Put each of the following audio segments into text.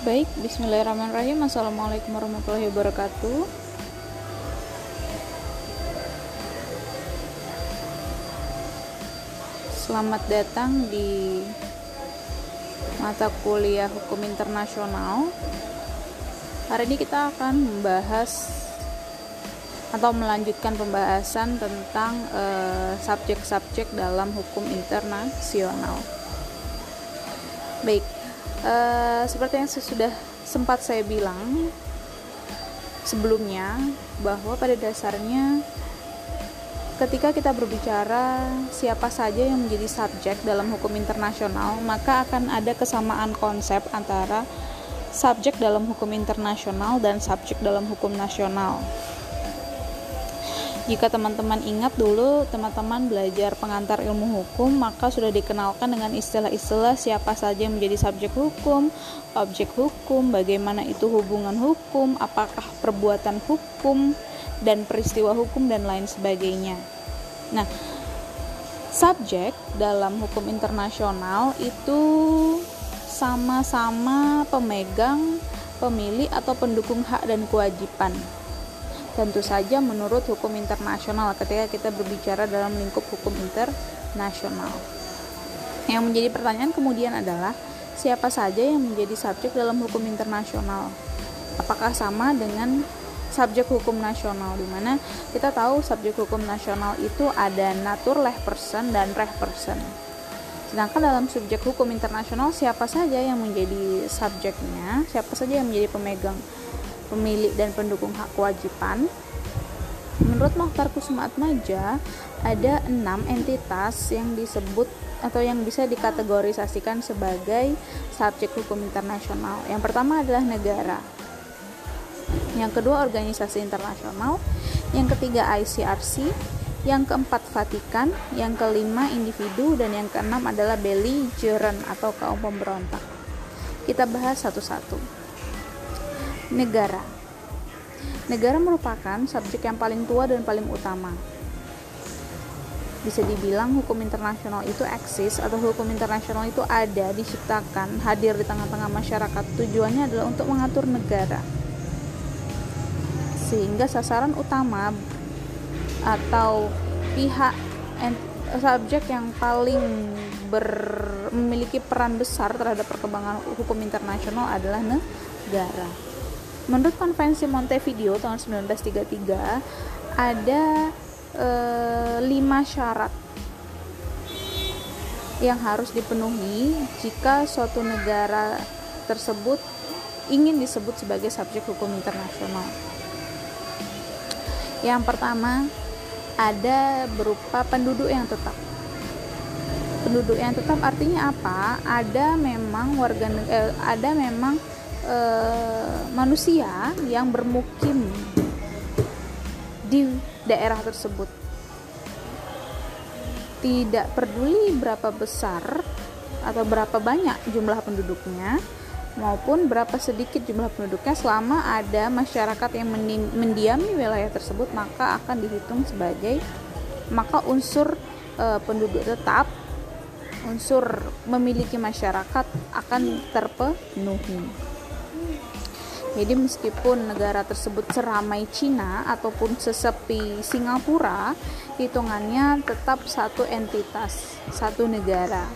Baik, bismillahirrahmanirrahim. Assalamualaikum warahmatullahi wabarakatuh. Selamat datang di mata kuliah hukum internasional. Hari ini kita akan membahas atau melanjutkan pembahasan tentang eh, subjek-subjek dalam hukum internasional. Baik, uh, seperti yang sudah sempat saya bilang sebelumnya bahwa pada dasarnya ketika kita berbicara siapa saja yang menjadi subjek dalam hukum internasional maka akan ada kesamaan konsep antara subjek dalam hukum internasional dan subjek dalam hukum nasional jika teman-teman ingat dulu teman-teman belajar pengantar ilmu hukum maka sudah dikenalkan dengan istilah-istilah siapa saja yang menjadi subjek hukum, objek hukum, bagaimana itu hubungan hukum, apakah perbuatan hukum dan peristiwa hukum dan lain sebagainya. Nah, subjek dalam hukum internasional itu sama-sama pemegang, pemilik atau pendukung hak dan kewajiban tentu saja menurut hukum internasional ketika kita berbicara dalam lingkup hukum internasional. Yang menjadi pertanyaan kemudian adalah siapa saja yang menjadi subjek dalam hukum internasional? Apakah sama dengan subjek hukum nasional di mana kita tahu subjek hukum nasional itu ada natur leh person dan reh person. Sedangkan dalam subjek hukum internasional siapa saja yang menjadi subjeknya, siapa saja yang menjadi pemegang pemilik dan pendukung hak kewajiban menurut Mohtar Kusuma Atmaja ada enam entitas yang disebut atau yang bisa dikategorisasikan sebagai subjek hukum internasional. Yang pertama adalah negara. Yang kedua organisasi internasional, yang ketiga ICRC, yang keempat Vatikan, yang kelima individu dan yang keenam adalah belligerent atau kaum pemberontak. Kita bahas satu-satu negara. Negara merupakan subjek yang paling tua dan paling utama. Bisa dibilang hukum internasional itu eksis atau hukum internasional itu ada, diciptakan, hadir di tengah-tengah masyarakat. Tujuannya adalah untuk mengatur negara. Sehingga sasaran utama atau pihak subjek yang paling ber, memiliki peran besar terhadap perkembangan hukum internasional adalah negara. Menurut Konvensi Montevideo tahun 1933 ada e, lima syarat yang harus dipenuhi jika suatu negara tersebut ingin disebut sebagai subjek hukum internasional. Yang pertama ada berupa penduduk yang tetap. Penduduk yang tetap artinya apa? Ada memang warga eh, ada memang Eh, manusia yang bermukim di daerah tersebut. Tidak peduli berapa besar atau berapa banyak jumlah penduduknya maupun berapa sedikit jumlah penduduknya selama ada masyarakat yang mendiami wilayah tersebut maka akan dihitung sebagai maka unsur e, penduduk tetap unsur memiliki masyarakat akan terpenuhi. Jadi meskipun negara tersebut seramai Cina ataupun sesepi Singapura, hitungannya tetap satu entitas, satu negara.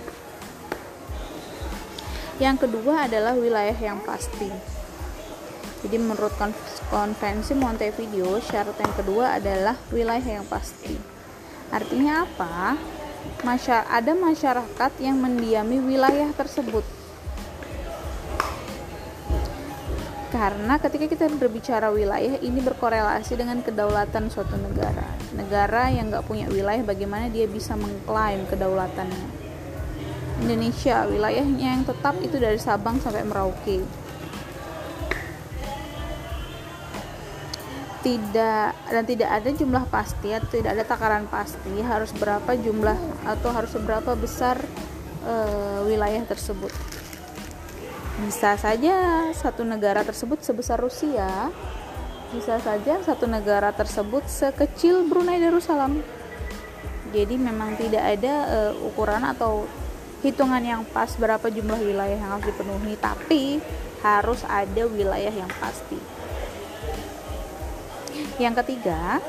Yang kedua adalah wilayah yang pasti. Jadi menurut konvensi Montevideo, syarat yang kedua adalah wilayah yang pasti. Artinya apa? Masya ada masyarakat yang mendiami wilayah tersebut karena ketika kita berbicara wilayah ini berkorelasi dengan kedaulatan suatu negara. Negara yang nggak punya wilayah bagaimana dia bisa mengklaim kedaulatannya? Indonesia wilayahnya yang tetap itu dari Sabang sampai Merauke. Tidak dan tidak ada jumlah pasti atau tidak ada takaran pasti harus berapa jumlah atau harus seberapa besar e, wilayah tersebut bisa saja satu negara tersebut sebesar Rusia, bisa saja satu negara tersebut sekecil Brunei Darussalam. Jadi memang tidak ada uh, ukuran atau hitungan yang pas berapa jumlah wilayah yang harus dipenuhi tapi harus ada wilayah yang pasti. Yang ketiga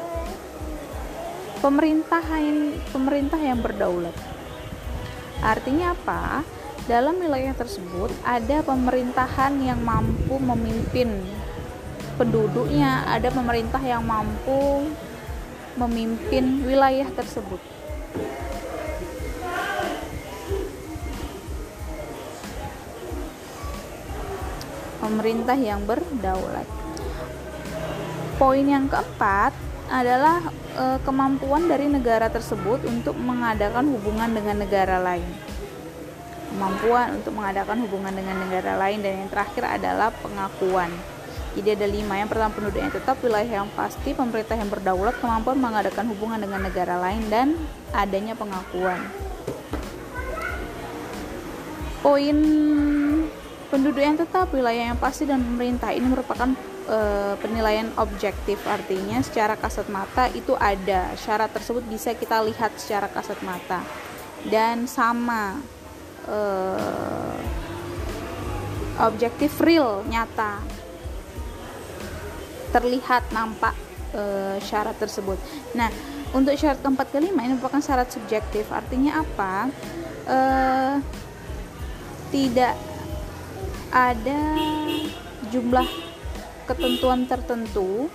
pemerintahan pemerintah yang berdaulat. Artinya apa dalam wilayah tersebut ada pemerintahan yang mampu memimpin penduduknya, ada pemerintah yang mampu memimpin wilayah tersebut. Pemerintah yang berdaulat. Poin yang keempat adalah e, kemampuan dari negara tersebut untuk mengadakan hubungan dengan negara lain kemampuan untuk mengadakan hubungan dengan negara lain dan yang terakhir adalah pengakuan. Jadi ada lima. Yang pertama penduduk yang tetap wilayah yang pasti pemerintah yang berdaulat kemampuan mengadakan hubungan dengan negara lain dan adanya pengakuan. Poin penduduk yang tetap wilayah yang pasti dan pemerintah. Ini merupakan e, penilaian objektif. Artinya secara kasat mata itu ada. Syarat tersebut bisa kita lihat secara kasat mata. Dan sama uh, objektif real nyata. Terlihat nampak uh, syarat tersebut. Nah untuk syarat keempat kelima ini merupakan syarat subjektif. Artinya apa? Uh, tidak ada jumlah ketentuan tertentu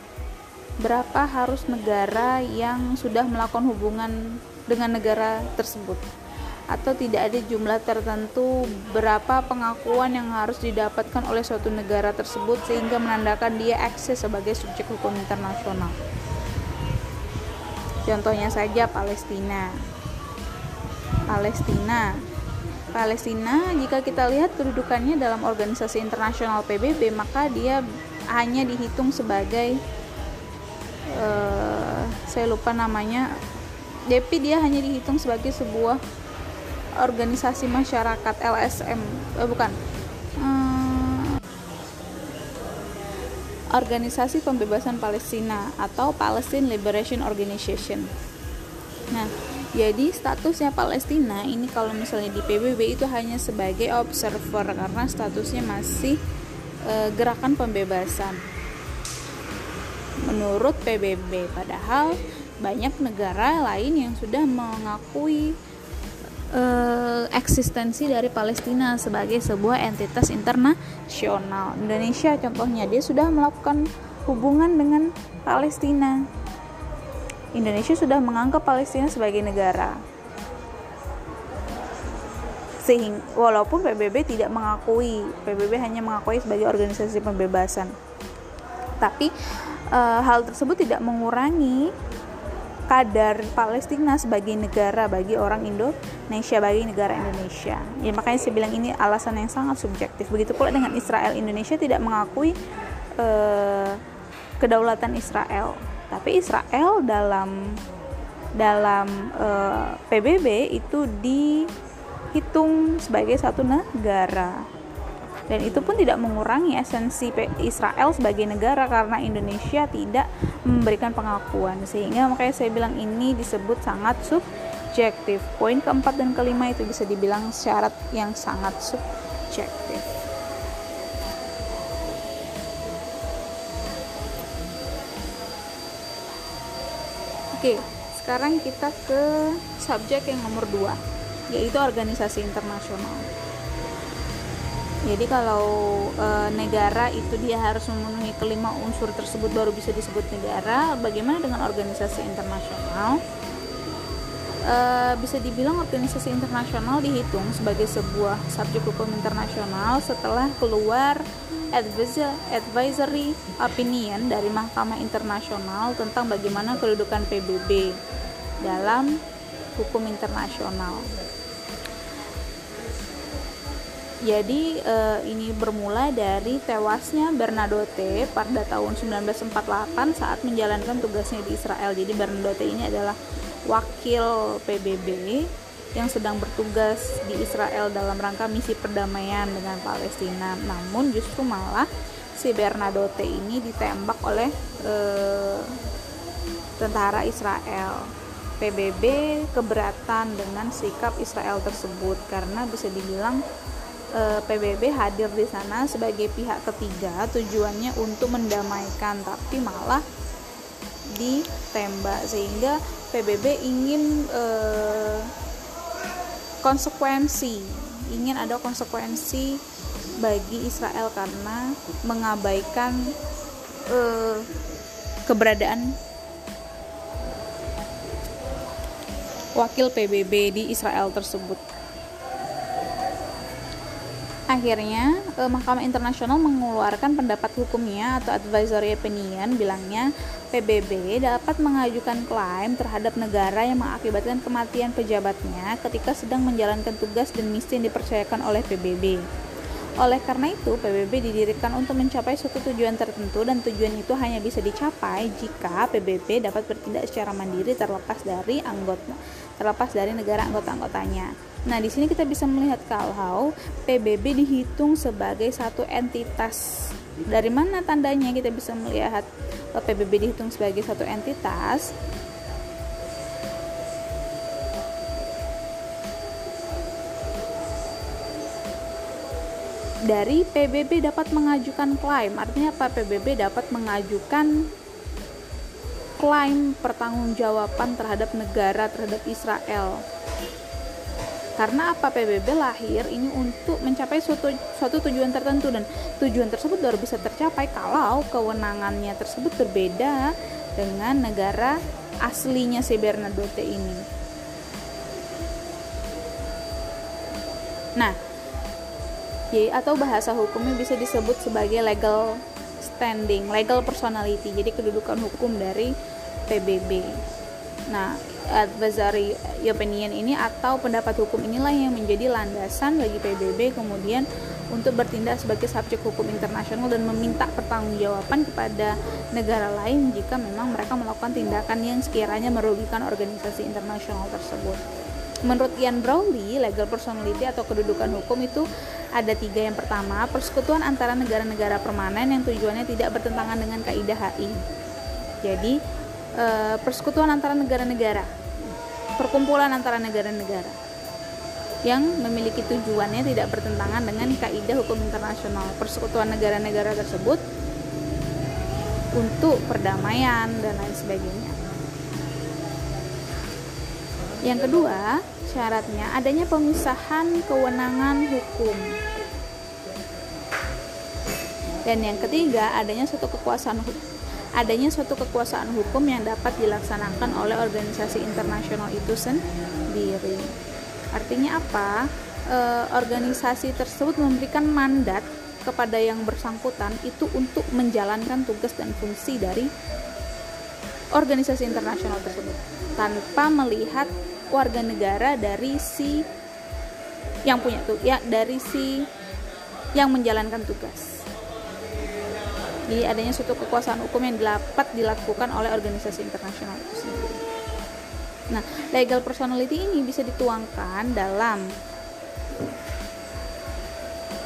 berapa harus negara yang sudah melakukan hubungan dengan negara tersebut atau tidak ada jumlah tertentu berapa pengakuan yang harus didapatkan oleh suatu negara tersebut sehingga menandakan dia eksis sebagai subjek hukum internasional. Contohnya saja Palestina. Palestina. Palestina jika kita lihat kedudukannya dalam organisasi internasional PBB maka dia hanya dihitung sebagai uh, saya lupa namanya tapi dia hanya dihitung sebagai sebuah organisasi masyarakat LSM eh, bukan. Hmm, organisasi pembebasan Palestina atau Palestine Liberation Organization. Nah jadi statusnya Palestina ini kalau misalnya di PBB itu hanya sebagai observer karena statusnya masih e, gerakan pembebasan. Menurut PBB padahal banyak negara lain yang sudah mengakui uh, eksistensi dari Palestina sebagai sebuah entitas internasional. Indonesia contohnya dia sudah melakukan hubungan dengan Palestina. Indonesia sudah menganggap Palestina sebagai negara. Sehingga walaupun PBB tidak mengakui, PBB hanya mengakui sebagai organisasi pembebasan. Tapi e, hal tersebut tidak mengurangi kadar Palestina sebagai negara bagi orang Indonesia bagi negara Indonesia. Ya makanya saya bilang ini alasan yang sangat subjektif. Begitu pula dengan Israel, Indonesia tidak mengakui eh, kedaulatan Israel, tapi Israel dalam dalam eh, PBB itu dihitung sebagai satu negara dan itu pun tidak mengurangi esensi Israel sebagai negara karena Indonesia tidak memberikan pengakuan. Sehingga makanya saya bilang ini disebut sangat subjektif. Poin keempat dan kelima itu bisa dibilang syarat yang sangat subjektif. Oke, sekarang kita ke subjek yang nomor dua, yaitu organisasi internasional jadi kalau e, negara itu dia harus memenuhi kelima unsur tersebut baru bisa disebut negara bagaimana dengan organisasi internasional e, bisa dibilang organisasi internasional dihitung sebagai sebuah subjek hukum internasional setelah keluar advisory opinion dari Mahkamah Internasional tentang bagaimana kedudukan PBB dalam hukum internasional. Jadi uh, ini bermula dari tewasnya Bernadotte pada tahun 1948 saat menjalankan tugasnya di Israel. Jadi Bernadotte ini adalah wakil PBB yang sedang bertugas di Israel dalam rangka misi perdamaian dengan Palestina. Namun justru malah si Bernadotte ini ditembak oleh uh, tentara Israel PBB keberatan dengan sikap Israel tersebut karena bisa dibilang e, PBB hadir di sana sebagai pihak ketiga. Tujuannya untuk mendamaikan tapi malah ditembak. Sehingga PBB ingin e, konsekuensi. Ingin ada konsekuensi bagi Israel karena mengabaikan e, keberadaan wakil PBB di Israel tersebut. Akhirnya, eh, Mahkamah Internasional mengeluarkan pendapat hukumnya atau advisory opinion bilangnya PBB dapat mengajukan klaim terhadap negara yang mengakibatkan kematian pejabatnya ketika sedang menjalankan tugas dan misi yang dipercayakan oleh PBB. Oleh karena itu, PBB didirikan untuk mencapai suatu tujuan tertentu dan tujuan itu hanya bisa dicapai jika PBB dapat bertindak secara mandiri terlepas dari anggota terlepas dari negara anggota-anggotanya. Nah, di sini kita bisa melihat kalau PBB dihitung sebagai satu entitas. Dari mana tandanya kita bisa melihat PBB dihitung sebagai satu entitas? dari PBB dapat mengajukan klaim. Artinya apa? PBB dapat mengajukan klaim pertanggungjawaban terhadap negara terhadap Israel. Karena apa PBB lahir ini untuk mencapai suatu suatu tujuan tertentu dan tujuan tersebut baru bisa tercapai kalau kewenangannya tersebut berbeda dengan negara aslinya si Bernadotte ini. Nah, atau bahasa hukumnya bisa disebut sebagai legal standing, legal personality. Jadi kedudukan hukum dari PBB. Nah, advisory opinion ini atau pendapat hukum inilah yang menjadi landasan bagi PBB kemudian untuk bertindak sebagai subjek hukum internasional dan meminta pertanggungjawaban kepada negara lain jika memang mereka melakukan tindakan yang sekiranya merugikan organisasi internasional tersebut. Menurut Ian Browley, legal personality atau kedudukan hukum itu ada tiga. Yang pertama, persekutuan antara negara-negara permanen yang tujuannya tidak bertentangan dengan kaidah HI. Jadi, e, persekutuan antara negara-negara, perkumpulan antara negara-negara yang memiliki tujuannya tidak bertentangan dengan kaidah hukum internasional. Persekutuan negara-negara tersebut untuk perdamaian dan lain sebagainya. Yang kedua, syaratnya adanya pemisahan kewenangan hukum. Dan yang ketiga, adanya suatu kekuasaan adanya suatu kekuasaan hukum yang dapat dilaksanakan oleh organisasi internasional itu sendiri. Artinya apa? E, organisasi tersebut memberikan mandat kepada yang bersangkutan itu untuk menjalankan tugas dan fungsi dari organisasi internasional tersebut tanpa melihat warga negara dari si yang punya tuh ya dari si yang menjalankan tugas. Jadi adanya suatu kekuasaan hukum yang dapat dilakukan oleh organisasi internasional itu sendiri. Nah, legal personality ini bisa dituangkan dalam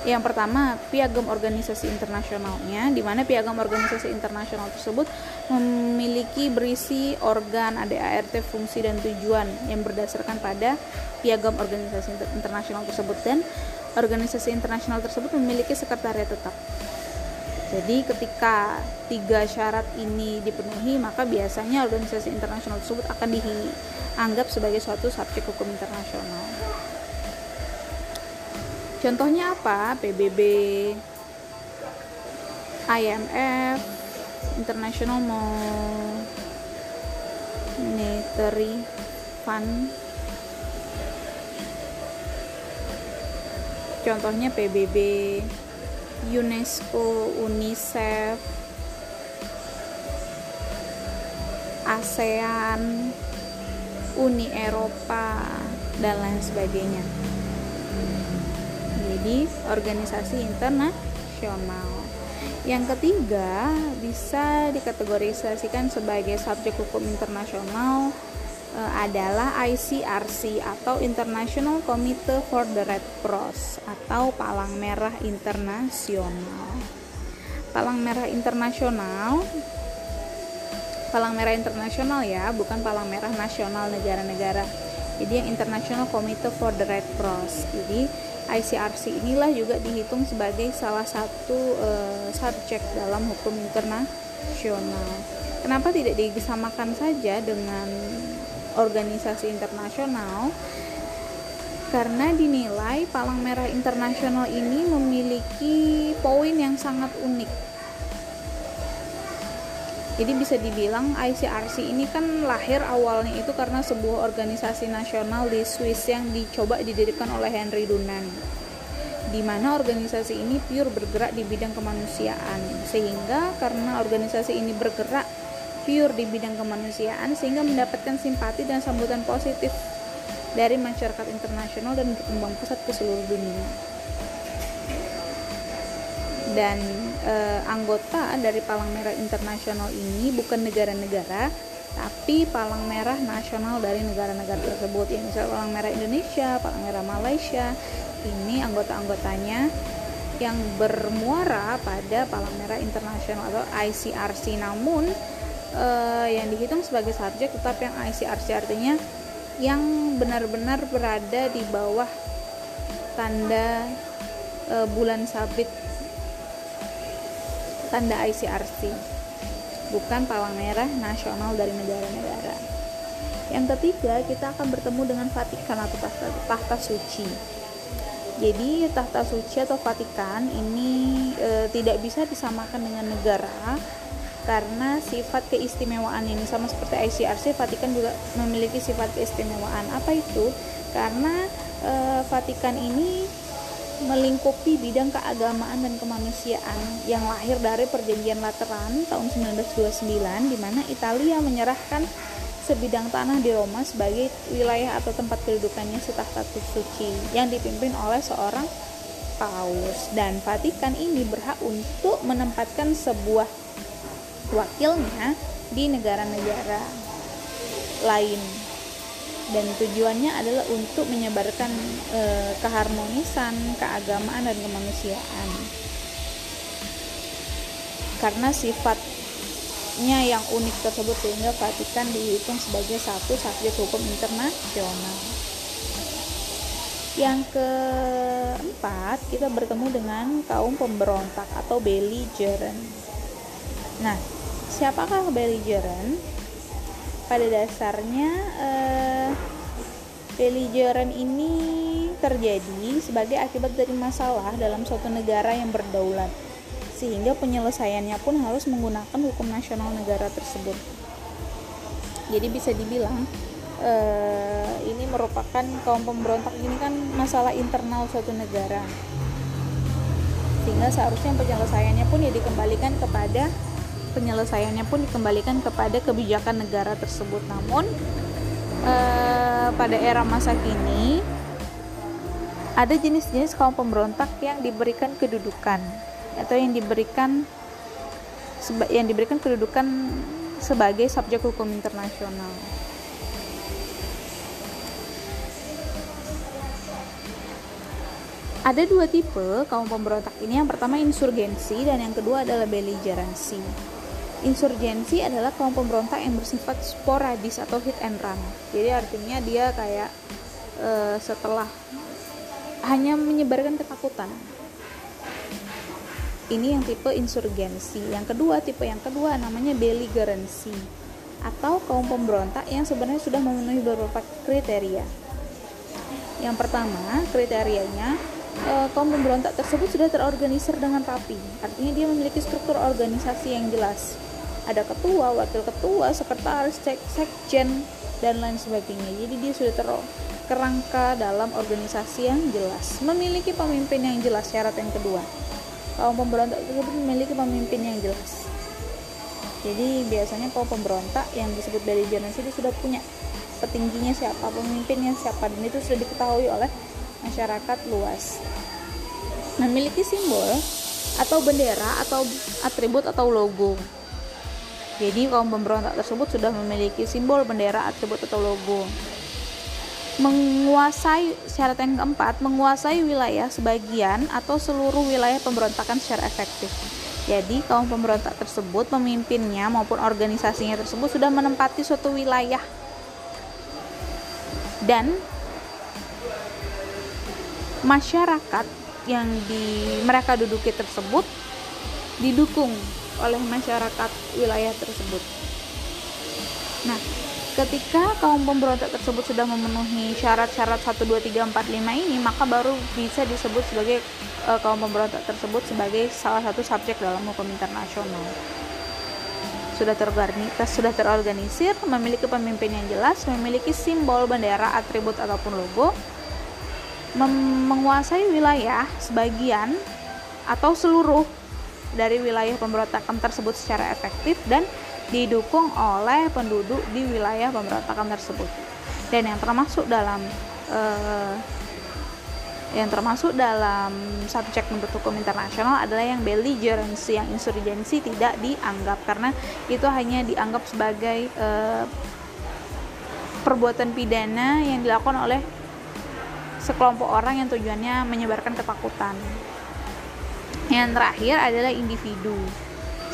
yang pertama, piagam organisasi internasionalnya, di mana piagam organisasi internasional tersebut memiliki berisi organ, ADART, fungsi dan tujuan yang berdasarkan pada piagam organisasi internasional tersebut dan organisasi internasional tersebut memiliki sekretariat tetap. Jadi ketika tiga syarat ini dipenuhi, maka biasanya organisasi internasional tersebut akan dianggap sebagai suatu subjek hukum internasional. Contohnya apa? PBB, IMF, International Monetary Fund. Contohnya PBB, UNESCO, UNICEF, ASEAN, Uni Eropa, dan lain sebagainya di organisasi internasional. Yang ketiga, bisa dikategorisasikan sebagai subjek hukum internasional adalah ICRC atau International Committee for the Red Cross atau Palang Merah Internasional. Palang Merah Internasional Palang Merah Internasional ya, bukan Palang Merah Nasional negara-negara. Jadi yang International Committee for the Red Cross. Jadi ICRC inilah juga dihitung sebagai salah satu uh, subjek dalam hukum internasional. Kenapa tidak disamakan saja dengan organisasi internasional? Karena dinilai Palang Merah Internasional ini memiliki poin yang sangat unik jadi bisa dibilang ICRC ini kan lahir awalnya itu karena sebuah organisasi nasional di Swiss yang dicoba didirikan oleh Henry Dunant di mana organisasi ini pure bergerak di bidang kemanusiaan sehingga karena organisasi ini bergerak pure di bidang kemanusiaan sehingga mendapatkan simpati dan sambutan positif dari masyarakat internasional dan berkembang pesat ke seluruh dunia. Dan e, anggota dari Palang Merah Internasional ini bukan negara-negara tapi palang merah nasional dari negara-negara tersebut. Ya misalnya palang merah Indonesia, palang merah Malaysia ini anggota-anggotanya yang bermuara pada palang merah internasional atau ICRC namun e, yang dihitung sebagai subjek tetapi yang ICRC artinya yang benar-benar berada di bawah tanda e, bulan sabit tanda ICRC, bukan palang merah nasional dari negara-negara. Yang ketiga, kita akan bertemu dengan Vatikan atau tahta, tahta suci. Jadi, tahta suci atau Vatikan ini e, tidak bisa disamakan dengan negara karena sifat keistimewaan ini sama seperti ICRC, Vatikan juga memiliki sifat keistimewaan. Apa itu? Karena e, Vatikan ini melingkupi bidang keagamaan dan kemanusiaan yang lahir dari perjanjian Lateran tahun 1929 di mana Italia menyerahkan sebidang tanah di Roma sebagai wilayah atau tempat kedudukannya setahta suci yang dipimpin oleh seorang paus dan Vatikan ini berhak untuk menempatkan sebuah wakilnya di negara-negara lain dan tujuannya adalah untuk menyebarkan e, keharmonisan, keagamaan dan kemanusiaan. Karena sifatnya yang unik tersebut sehingga Vatikan dihitung sebagai satu subjek hukum internasional. Yang keempat, kita bertemu dengan kaum pemberontak atau belligerent. Nah, siapakah belligerent? pada dasarnya eh, belligerent ini terjadi sebagai akibat dari masalah dalam suatu negara yang berdaulat sehingga penyelesaiannya pun harus menggunakan hukum nasional negara tersebut jadi bisa dibilang eh, ini merupakan kaum pemberontak ini kan masalah internal suatu negara sehingga seharusnya penyelesaiannya pun ya dikembalikan kepada penyelesaiannya pun dikembalikan kepada kebijakan negara tersebut. Namun eh, pada era masa kini ada jenis-jenis kaum pemberontak yang diberikan kedudukan atau yang diberikan yang diberikan kedudukan sebagai subjek hukum internasional. Ada dua tipe kaum pemberontak ini. Yang pertama insurgensi dan yang kedua adalah belligerency. Insurgensi adalah kaum pemberontak yang bersifat sporadis atau hit and run. Jadi artinya dia kayak e, setelah hanya menyebarkan ketakutan. Ini yang tipe insurgensi. Yang kedua, tipe yang kedua namanya belligerency atau kaum pemberontak yang sebenarnya sudah memenuhi beberapa kriteria. Yang pertama, kriterianya e, kaum pemberontak tersebut sudah terorganisir dengan rapi. Artinya dia memiliki struktur organisasi yang jelas ada ketua, wakil ketua, sekretaris, sek sekjen dan lain sebagainya. Jadi dia sudah terkerangka dalam organisasi yang jelas, memiliki pemimpin yang jelas. Syarat yang kedua, kaum pemberontak tersebut memiliki pemimpin yang jelas. Jadi biasanya kaum pemberontak yang disebut dari generasi itu sudah punya petingginya siapa, pemimpinnya siapa, dan itu sudah diketahui oleh masyarakat luas. Memiliki simbol atau bendera atau atribut atau logo jadi kaum pemberontak tersebut sudah memiliki simbol bendera, atribut atau logo. Menguasai syarat yang keempat, menguasai wilayah sebagian atau seluruh wilayah pemberontakan secara efektif. Jadi kaum pemberontak tersebut, pemimpinnya maupun organisasinya tersebut sudah menempati suatu wilayah dan masyarakat yang di mereka duduki tersebut didukung oleh masyarakat wilayah tersebut. Nah, ketika kaum pemberontak tersebut sudah memenuhi syarat-syarat 1 2 3 4 5 ini, maka baru bisa disebut sebagai uh, kaum pemberontak tersebut sebagai salah satu subjek dalam hukum internasional. Sudah terorganisir, sudah terorganisir, memiliki pemimpin yang jelas, memiliki simbol, bendera, atribut ataupun logo, menguasai wilayah sebagian atau seluruh dari wilayah pemberontakan tersebut secara efektif dan didukung oleh penduduk di wilayah pemberontakan tersebut. Dan yang termasuk dalam uh, yang termasuk dalam subjek menurut hukum internasional adalah yang belligerency, yang insurgency tidak dianggap karena itu hanya dianggap sebagai uh, perbuatan pidana yang dilakukan oleh sekelompok orang yang tujuannya menyebarkan ketakutan. Yang terakhir adalah individu.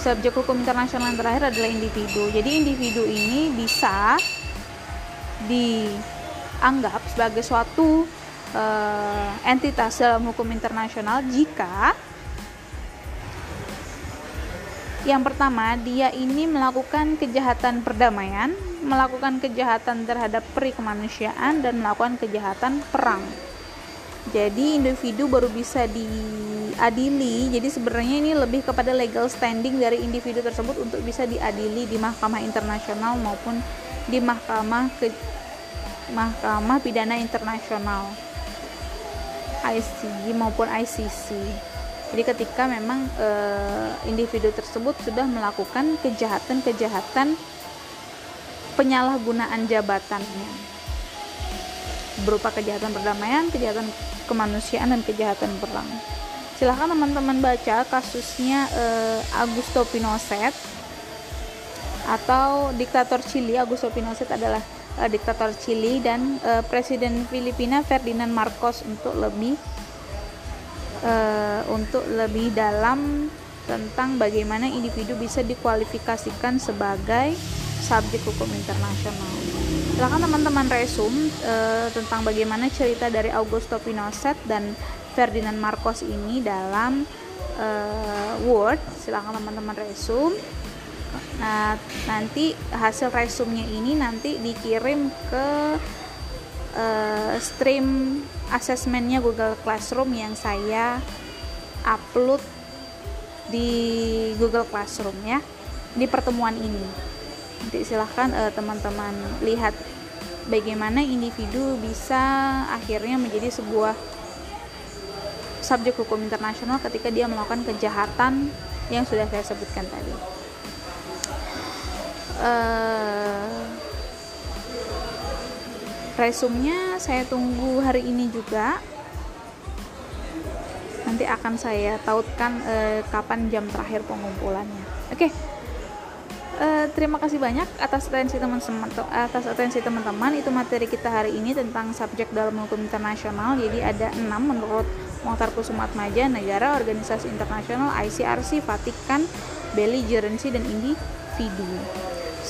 Subjek hukum internasional yang terakhir adalah individu. Jadi individu ini bisa dianggap sebagai suatu uh, entitas dalam hukum internasional jika yang pertama, dia ini melakukan kejahatan perdamaian, melakukan kejahatan terhadap peri kemanusiaan dan melakukan kejahatan perang. Jadi individu baru bisa diadili. Jadi sebenarnya ini lebih kepada legal standing dari individu tersebut untuk bisa diadili di mahkamah internasional maupun di mahkamah ke mahkamah pidana internasional ICC maupun ICC. Jadi ketika memang e, individu tersebut sudah melakukan kejahatan-kejahatan penyalahgunaan jabatannya berupa kejahatan perdamaian, kejahatan kemanusiaan dan kejahatan perang. Silahkan teman-teman baca kasusnya e, Augusto Pinochet atau diktator Chili. Augusto Pinochet adalah e, diktator Chili dan e, presiden Filipina Ferdinand Marcos untuk lebih uh, untuk lebih dalam tentang bagaimana individu bisa dikualifikasikan sebagai subjek hukum internasional. Silakan teman-teman resum uh, tentang bagaimana cerita dari Augusto Pinochet dan Ferdinand Marcos ini dalam uh, Word. Silakan teman-teman resum. Nah, nanti hasil resumnya ini nanti dikirim ke uh, stream asesmennya Google Classroom yang saya upload di Google Classroom ya di pertemuan ini nanti silahkan uh, teman-teman lihat bagaimana individu bisa akhirnya menjadi sebuah subjek hukum internasional ketika dia melakukan kejahatan yang sudah saya sebutkan tadi. Uh, resumnya saya tunggu hari ini juga nanti akan saya tautkan eh, kapan jam terakhir pengumpulannya oke okay. Eh, terima kasih banyak atas atensi teman-teman atas atensi teman-teman. Itu materi kita hari ini tentang subjek dalam hukum internasional. Jadi ada enam menurut Mohtar Kusumat Maja negara organisasi internasional ICRC Vatikan belligerency dan individu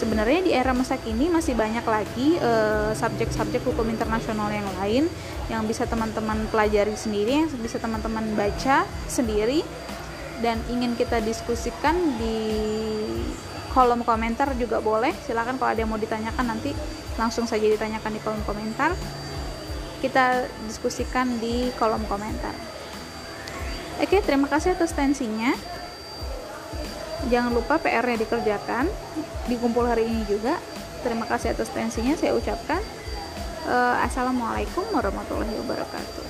sebenarnya di era masa kini masih banyak lagi eh, subjek-subjek uh, hukum internasional yang lain yang bisa teman-teman pelajari sendiri, yang bisa teman-teman baca sendiri dan ingin kita diskusikan di kolom komentar juga boleh. Silahkan kalau ada yang mau ditanyakan nanti langsung saja ditanyakan di kolom komentar. Kita diskusikan di kolom komentar. Oke, terima kasih atas tensinya jangan lupa PR-nya dikerjakan dikumpul hari ini juga terima kasih atas tensinya saya ucapkan uh, assalamualaikum warahmatullahi wabarakatuh